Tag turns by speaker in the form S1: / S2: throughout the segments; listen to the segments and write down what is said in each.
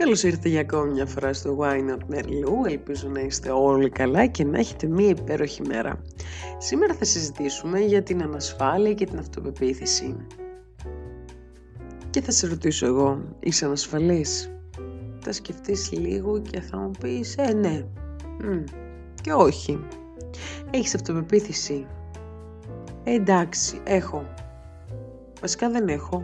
S1: Καλώς ήρθατε για ακόμη μια φορά στο Wine Not Merlot. Ελπίζω να είστε όλοι καλά και να έχετε μια υπέροχη μέρα. Σήμερα θα συζητήσουμε για την ανασφάλεια και την αυτοπεποίθηση. Και θα σε ρωτήσω εγώ, είσαι ανασφαλής; Θα σκεφτείς λίγο και θα μου πεις, ε ναι, Μ, και όχι. Έχεις αυτοπεποίθηση; Ε, εντάξει, έχω. Βασικά δεν έχω.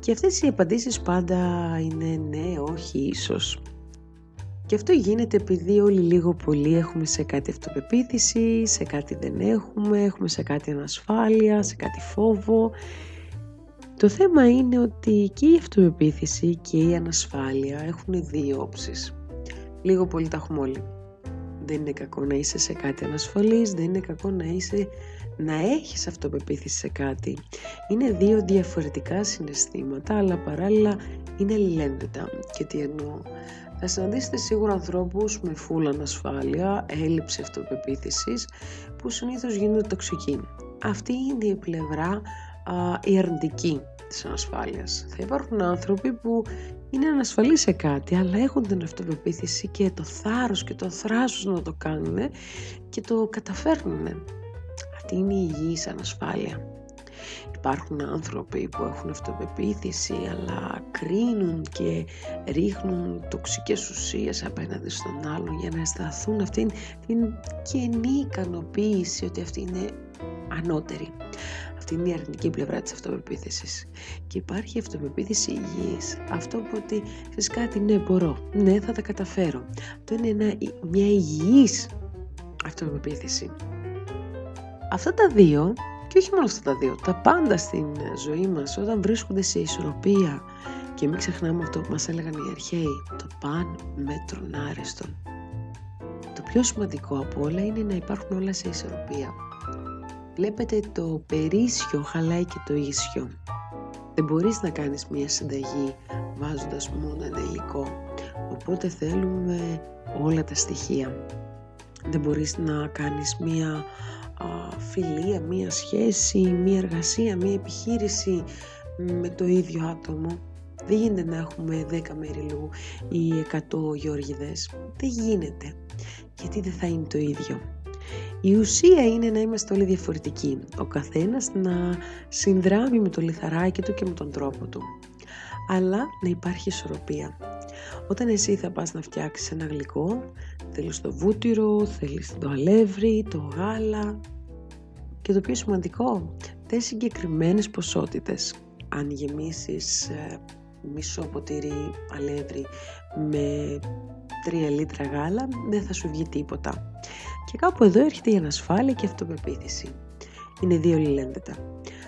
S1: Και αυτές οι απαντήσεις πάντα είναι ναι, όχι, ίσως. Και αυτό γίνεται επειδή όλοι λίγο πολύ έχουμε σε κάτι αυτοπεποίθηση, σε κάτι δεν έχουμε, έχουμε σε κάτι ανασφάλεια, σε κάτι φόβο. Το θέμα είναι ότι και η αυτοπεποίθηση και η ανασφάλεια έχουν δύο όψεις. Λίγο πολύ τα έχουμε όλοι. Δεν είναι κακό να είσαι σε κάτι ανασφαλής, δεν είναι κακό να είσαι να έχεις αυτοπεποίθηση σε κάτι. Είναι δύο διαφορετικά συναισθήματα, αλλά παράλληλα είναι αλληλένδετα. Και τι εννοώ. Θα συναντήσετε σίγουρα ανθρώπους με φούλα ανασφάλεια, έλλειψη αυτοπεποίθησης, που συνήθως γίνονται τοξικοί. Αυτή είναι η πλευρά α, η αρνητική της ανασφάλειας. Θα υπάρχουν άνθρωποι που είναι ανασφαλείς σε κάτι, αλλά έχουν την αυτοπεποίθηση και το θάρρος και το θράσος να το κάνουν και το καταφέρνουν. Αυτή είναι η υγιής ανασφάλεια. Υπάρχουν άνθρωποι που έχουν αυτοπεποίθηση αλλά κρίνουν και ρίχνουν τοξικές ουσίες απέναντι στον άλλον για να αισθανθούν αυτήν την κενή ικανοποίηση ότι αυτή είναι ανώτερη. Αυτή είναι η αρνητική πλευρά της αυτοπεποίθησης. Και υπάρχει αυτοπεποίθηση υγιής. Αυτό που ότι θες κάτι, ναι μπορώ, ναι θα τα καταφέρω. Αυτό είναι μια υγιής αυτοπεποίθηση. Αυτά τα δύο, και όχι μόνο αυτά τα δύο, τα πάντα στην ζωή μας όταν βρίσκονται σε ισορροπία και μην ξεχνάμε αυτό που μας έλεγαν οι αρχαίοι, το παν μέτρον άρεστον. Το πιο σημαντικό από όλα είναι να υπάρχουν όλα σε ισορροπία. Βλέπετε το περίσσιο χαλάει και το ίσιο. Δεν μπορείς να κάνεις μια συνταγή βάζοντας μόνο ένα υλικό. Οπότε θέλουμε όλα τα στοιχεία. Δεν μπορείς να κάνεις μια φιλία, μία σχέση, μία εργασία, μία επιχείρηση με το ίδιο άτομο. Δεν γίνεται να έχουμε 10 μεριλού ή 100 γεωργιδές. Δεν γίνεται. Γιατί δεν θα είναι το ίδιο. Η ουσία είναι να είμαστε όλοι διαφορετικοί. Ο καθένας να συνδράμει με το λιθαράκι του και με τον τρόπο του. Αλλά να υπάρχει ισορροπία. Όταν εσύ θα πας να φτιάξεις ένα γλυκό, θέλεις το βούτυρο, θέλεις το αλεύρι, το γάλα και το πιο σημαντικό, θες συγκεκριμένες ποσότητες. Αν γεμίσεις ε, μισό ποτήρι αλεύρι με 3 λίτρα γάλα, δεν θα σου βγει τίποτα. Και κάπου εδώ έρχεται η ανασφάλεια και η αυτοπεποίθηση. Είναι δύο λιλένδετα.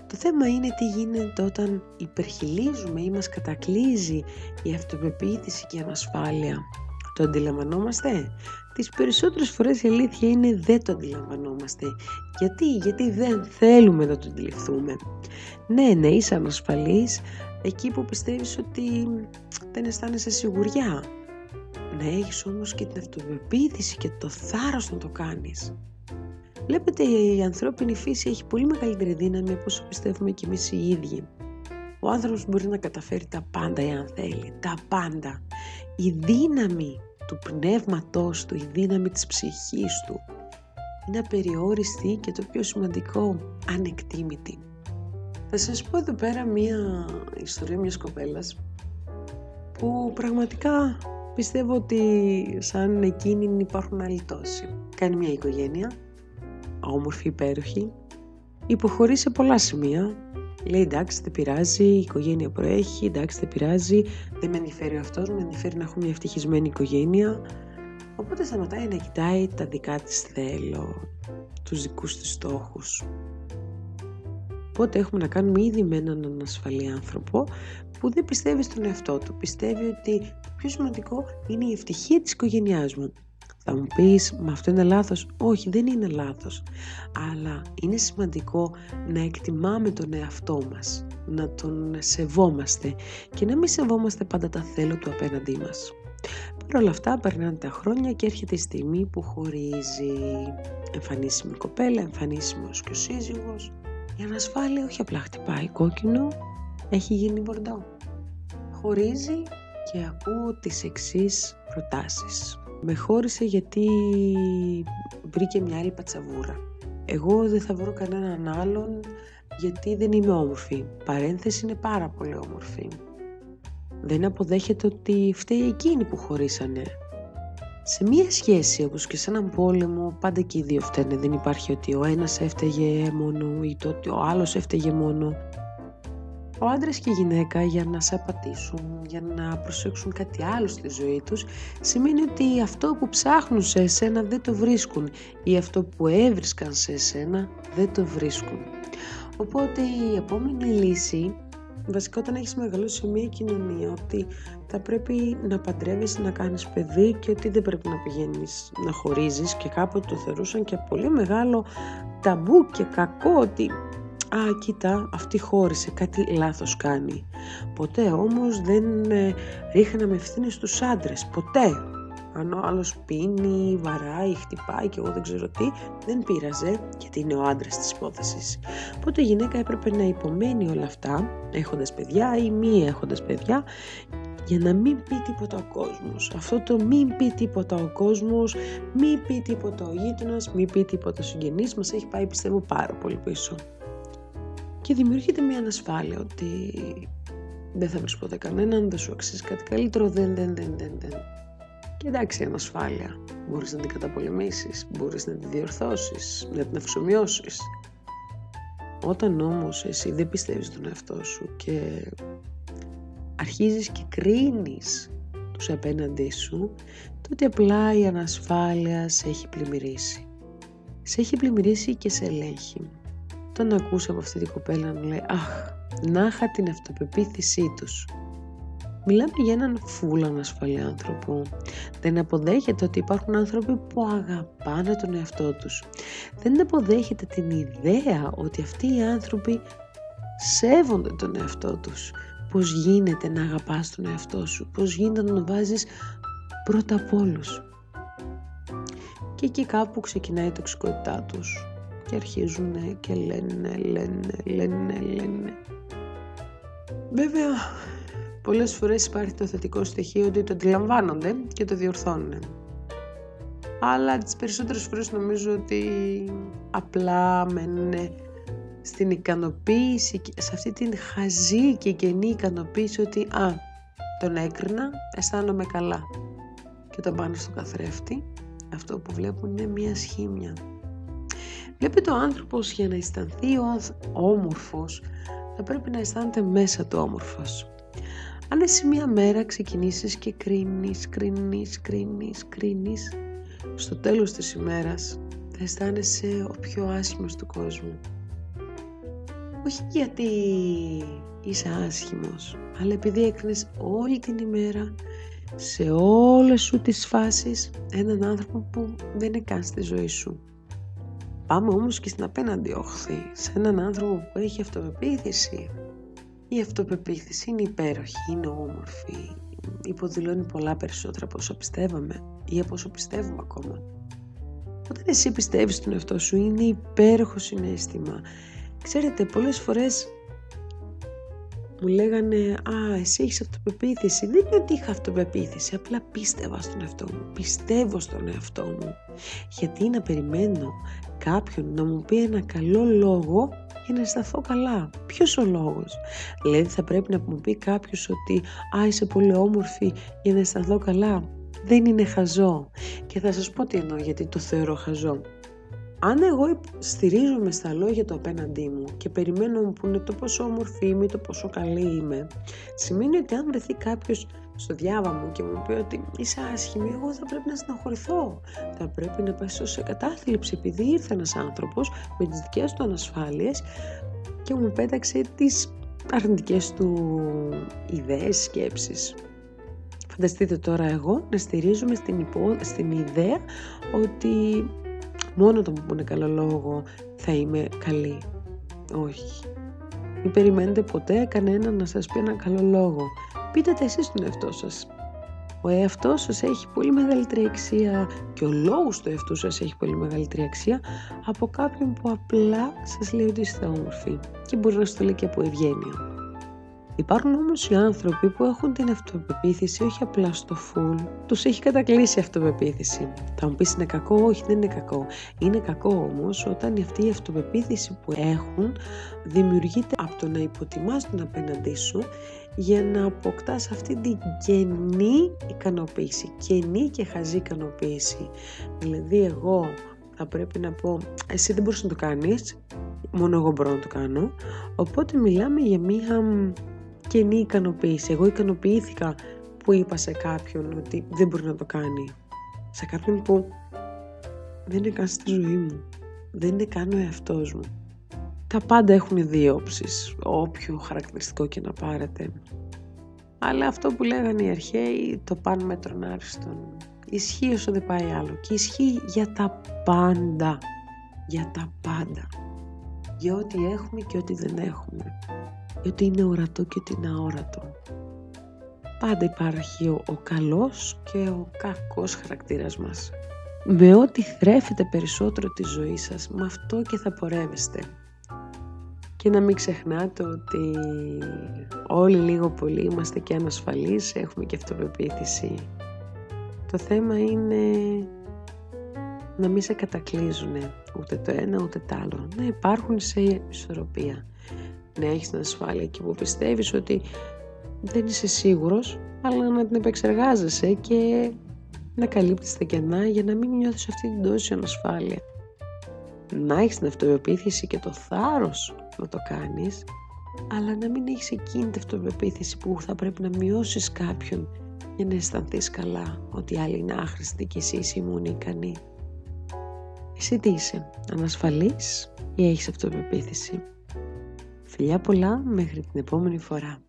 S1: Το θέμα είναι τι γίνεται όταν υπερχιλίζουμε ή μας κατακλείζει η αυτοπεποίθηση και η ανασφάλεια. Το αντιλαμβανόμαστε; Τις περισσότερες φορές η αλήθεια είναι δεν το αντιλαμβανόμαστε. Γιατί, γιατί δεν θέλουμε να το αντιληφθούμε. Ναι, ναι, είσαι ανασφαλής εκεί που πιστεύεις ότι δεν αισθάνεσαι σιγουριά. Να έχεις όμως και την αυτοπεποίθηση και το θάρρος να το κάνεις. Βλέπετε η ανθρώπινη φύση έχει πολύ μεγαλύτερη δύναμη από όσο πιστεύουμε κι εμείς οι ίδιοι. Ο άνθρωπος μπορεί να καταφέρει τα πάντα εάν θέλει, τα πάντα. Η δύναμη του πνεύματός του, η δύναμη της ψυχής του είναι απεριόριστη και το πιο σημαντικό, ανεκτήμητη. Θα σας πω εδώ πέρα μία ιστορία μιας κοπέλας που πραγματικά πιστεύω ότι σαν εκείνη υπάρχουν άλλοι τόσοι. Κάνει μια οικογένεια, όμορφη, υπέροχη, υποχωρεί σε πολλά σημεία. Λέει εντάξει δεν πειράζει, η οικογένεια προέχει, εντάξει δεν πειράζει, δεν με ενδιαφέρει αυτός, με ενδιαφέρει να έχω μια ευτυχισμένη οικογένεια. Οπότε σταματάει να κοιτάει τα δικά της θέλω, τους δικούς της στόχους. Οπότε έχουμε να κάνουμε ήδη με έναν ανασφαλή άνθρωπο που δεν πιστεύει στον εαυτό του. Πιστεύει ότι το πιο σημαντικό είναι η ευτυχία της οικογένειάς μου. Θα μου πεις, μα αυτό είναι λάθος. Όχι, δεν είναι λάθος. Αλλά είναι σημαντικό να εκτιμάμε τον εαυτό μας, να τον σεβόμαστε και να μην σεβόμαστε πάντα τα θέλω του απέναντί μας. Παρ' όλα αυτά περνάνε τα χρόνια και έρχεται η στιγμή που χωρίζει εμφανίσιμη κοπέλα, εμφανίσιμος και ο σύζυγος. Η ανασφάλεια όχι απλά χτυπάει κόκκινο, έχει γίνει μπορντό. Χωρίζει και ακούω τις εξής προτάσεις. Με χώρισε γιατί βρήκε μια άλλη πατσαβούρα. Εγώ δεν θα βρω κανέναν άλλον γιατί δεν είμαι όμορφη. Παρένθεση είναι πάρα πολύ όμορφη. Δεν αποδέχεται ότι φταίει εκείνη που χωρίσανε. Σε μία σχέση όπως και σε έναν πόλεμο πάντα και οι δύο φταίνε. Δεν υπάρχει ότι ο ένας έφταιγε μόνο ή το ότι ο άλλος έφταιγε μόνο. Ο άντρας και η γυναίκα για να σε απατήσουν, για να προσέξουν κάτι άλλο στη ζωή τους, σημαίνει ότι αυτό που ψάχνουν σε εσένα δεν το βρίσκουν ή αυτό που έβρισκαν σε εσένα δεν το βρίσκουν. Οπότε η επόμενη λύση, βασικά όταν έχεις μεγαλώσει σε μια κοινωνία, ότι θα πρέπει να παντρεύεσαι, να κάνεις παιδί και ότι δεν πρέπει να πηγαίνεις να χωρίζεις και κάποτε το θεωρούσαν και πολύ μεγάλο ταμπού και κακό ότι «Α, κοίτα, αυτή χώρισε, κάτι λάθος κάνει». Ποτέ όμως δεν ε, ρίχναμε ευθύνε στους άντρες, ποτέ αν ο άλλος πίνει, βαράει, χτυπάει και εγώ δεν ξέρω τι, δεν πείραζε γιατί είναι ο άντρας της υπόθεσης. Οπότε η γυναίκα έπρεπε να υπομένει όλα αυτά, έχοντας παιδιά ή μη έχοντας παιδιά, για να μην πει τίποτα ο κόσμος. Αυτό το μην πει τίποτα ο κόσμος, μην πει τίποτα ο γείτονας, μην πει τίποτα ο συγγενής, μας έχει πάει πιστεύω πάρα πολύ πίσω. Και δημιουργείται μια ανασφάλεια ότι δεν θα βρεις ποτέ κανέναν, δεν σου αξίζει κάτι καλύτερο, δεν, δεν, δεν, δεν, δεν. Και εντάξει, ανασφάλεια. Μπορείς να την καταπολεμήσεις, μπορείς να την διορθώσεις, να την αυξομοιώσεις. Όταν όμως εσύ δεν πιστεύεις τον εαυτό σου και αρχίζεις και κρίνεις τους απέναντί σου, τότε απλά η ανασφάλεια σε έχει πλημμυρίσει. Σε έχει πλημμυρίσει και σε ελέγχει. Όταν ακούς από αυτή την κοπέλα να λέει «Αχ, να είχα την αυτοπεποίθησή τους», Μιλάμε για έναν φούλα ανασφαλή άνθρωπο. Δεν αποδέχεται ότι υπάρχουν άνθρωποι που αγαπάνε τον εαυτό τους. Δεν αποδέχεται την ιδέα ότι αυτοί οι άνθρωποι σέβονται τον εαυτό τους. Πώς γίνεται να αγαπάς τον εαυτό σου, πώς γίνεται να τον βάζεις πρώτα απ' όλους; Και εκεί κάπου ξεκινάει η τοξικότητά τους και αρχίζουν και λένε, λένε, λένε, λένε. Βέβαια, πολλές φορές υπάρχει το θετικό στοιχείο ότι το αντιλαμβάνονται και το διορθώνουν. Αλλά τις περισσότερες φορές νομίζω ότι απλά μένουν στην ικανοποίηση, σε αυτή την χαζή και κενή ικανοποίηση ότι «Α, τον έκρινα, αισθάνομαι καλά». Και όταν πάνε στο καθρέφτη, αυτό που βλέπουν είναι μία σχήμια. Βλέπετε ο άνθρωπος για να αισθανθεί ο όμορφος, θα πρέπει να αισθάνεται μέσα του όμορφος. Αν εσύ μία μέρα ξεκινήσεις και κρίνεις, κρίνεις, κρίνεις, κρίνεις, στο τέλος της ημέρας θα αισθάνεσαι ο πιο άσχημος του κόσμου. Όχι γιατί είσαι άσχημος, αλλά επειδή έκρινες όλη την ημέρα σε όλες σου τις φάσεις έναν άνθρωπο που δεν είναι καν στη ζωή σου. Πάμε όμως και στην απέναντι όχθη, σε έναν άνθρωπο που έχει αυτοπεποίθηση, η αυτοπεποίθηση είναι υπέροχη, είναι όμορφη, υποδηλώνει πολλά περισσότερα από όσο πιστεύαμε ή από όσο πιστεύουμε ακόμα. Όταν εσύ πιστεύεις στον εαυτό σου είναι υπέροχο συνέστημα. Ξέρετε, πολλές φορές μου λέγανε «Α, εσύ έχεις αυτοπεποίθηση». Δεν είναι ότι είχα αυτοπεποίθηση, απλά πίστευα στον εαυτό μου. Πιστεύω στον εαυτό μου. Γιατί να περιμένω κάποιον να μου πει ένα καλό λόγο για να αισθανθώ καλά. Ποιος ο λόγος; Δηλαδή θα πρέπει να μου πει κάποιος ότι «Α, είσαι πολύ όμορφη για να αισθανθώ καλά». Δεν είναι χαζό. Και θα σας πω τι εννοώ γιατί το θεωρώ χαζό. Αν εγώ στηρίζομαι στα λόγια του απέναντί μου και περιμένω μου πούνε το πόσο όμορφη είμαι, το πόσο καλή είμαι, σημαίνει ότι αν βρεθεί κάποιος στο διάβα μου και μου πει ότι είσαι άσχημη, εγώ θα πρέπει να στεναχωρηθώ. Θα πρέπει να πέσω σε κατάθλιψη επειδή ήρθε ένας άνθρωπος με τις δικές του ανασφάλειες και μου πέταξε τις αρνητικές του ιδέες, σκέψεις. Φανταστείτε τώρα εγώ να στηρίζομαι στην, υπό, στην ιδέα ότι μόνο το μου πούνε καλό λόγο θα είμαι καλή. Όχι. Μην περιμένετε ποτέ κανένα να σας πει ένα καλό λόγο. Πείτε τα εσείς τον εαυτό σας. Ο εαυτός σας έχει πολύ μεγαλύτερη αξία και ο λόγος του εαυτού σας έχει πολύ μεγαλύτερη αξία από κάποιον που απλά σας λέει ότι είστε όμορφοι και μπορεί να σου το λέει και από ευγένεια. Υπάρχουν όμως οι άνθρωποι που έχουν την αυτοπεποίθηση όχι απλά στο full, τους έχει κατακλείσει η αυτοπεποίθηση. Θα μου πεις είναι κακό, όχι δεν είναι κακό. Είναι κακό όμως όταν αυτή η αυτοπεποίθηση που έχουν δημιουργείται από το να υποτιμάς τον απέναντί σου για να αποκτάς αυτή την κενή ικανοποίηση, κενή και χαζή ικανοποίηση. Δηλαδή εγώ θα πρέπει να πω εσύ δεν μπορείς να το κάνεις, μόνο εγώ μπορώ να το κάνω, οπότε μιλάμε για μία κενή ικανοποίηση. Εγώ ικανοποιήθηκα που είπα σε κάποιον ότι δεν μπορεί να το κάνει. Σε κάποιον που δεν είναι καν στη ζωή μου. Δεν είναι καν ο εαυτός μου. Τα πάντα έχουν δύο όψεις, όποιο χαρακτηριστικό και να πάρετε. Αλλά αυτό που λέγανε οι αρχαίοι, το παν μέτρον άριστον, ισχύει όσο δεν πάει άλλο. Και ισχύει για τα πάντα. Για τα πάντα. Για ό,τι έχουμε και ό,τι δεν έχουμε ότι είναι ορατό και ότι είναι αόρατο. Πάντα υπάρχει ο, ο καλός και ο κακός χαρακτήρας μας. Με ό,τι θρέφετε περισσότερο τη ζωή σας, με αυτό και θα πορεύεστε. Και να μην ξεχνάτε ότι όλοι λίγο πολύ είμαστε και ανασφαλείς, έχουμε και αυτοπεποίθηση. Το θέμα είναι να μην σε κατακλείζουν ούτε το ένα ούτε το άλλο. Να υπάρχουν σε ισορροπία να έχεις την ασφάλεια εκεί που πιστεύεις ότι δεν είσαι σίγουρος, αλλά να την επεξεργάζεσαι και να καλύπτεις τα κενά για να μην νιώθεις αυτή την τόση ανασφάλεια. Να έχεις την αυτοπεποίθηση και το θάρρος να το κάνεις, αλλά να μην έχεις εκείνη την αυτοπεποίθηση που θα πρέπει να μειώσεις κάποιον για να αισθανθείς καλά ότι άλλοι είναι άχρηστοι και εσύ είσαι ήμουν ικανή. Εσύ τι είσαι, ανασφαλής ή έχεις αυτοπεποίθηση. Φιλιά πολλά μέχρι την επόμενη φορά.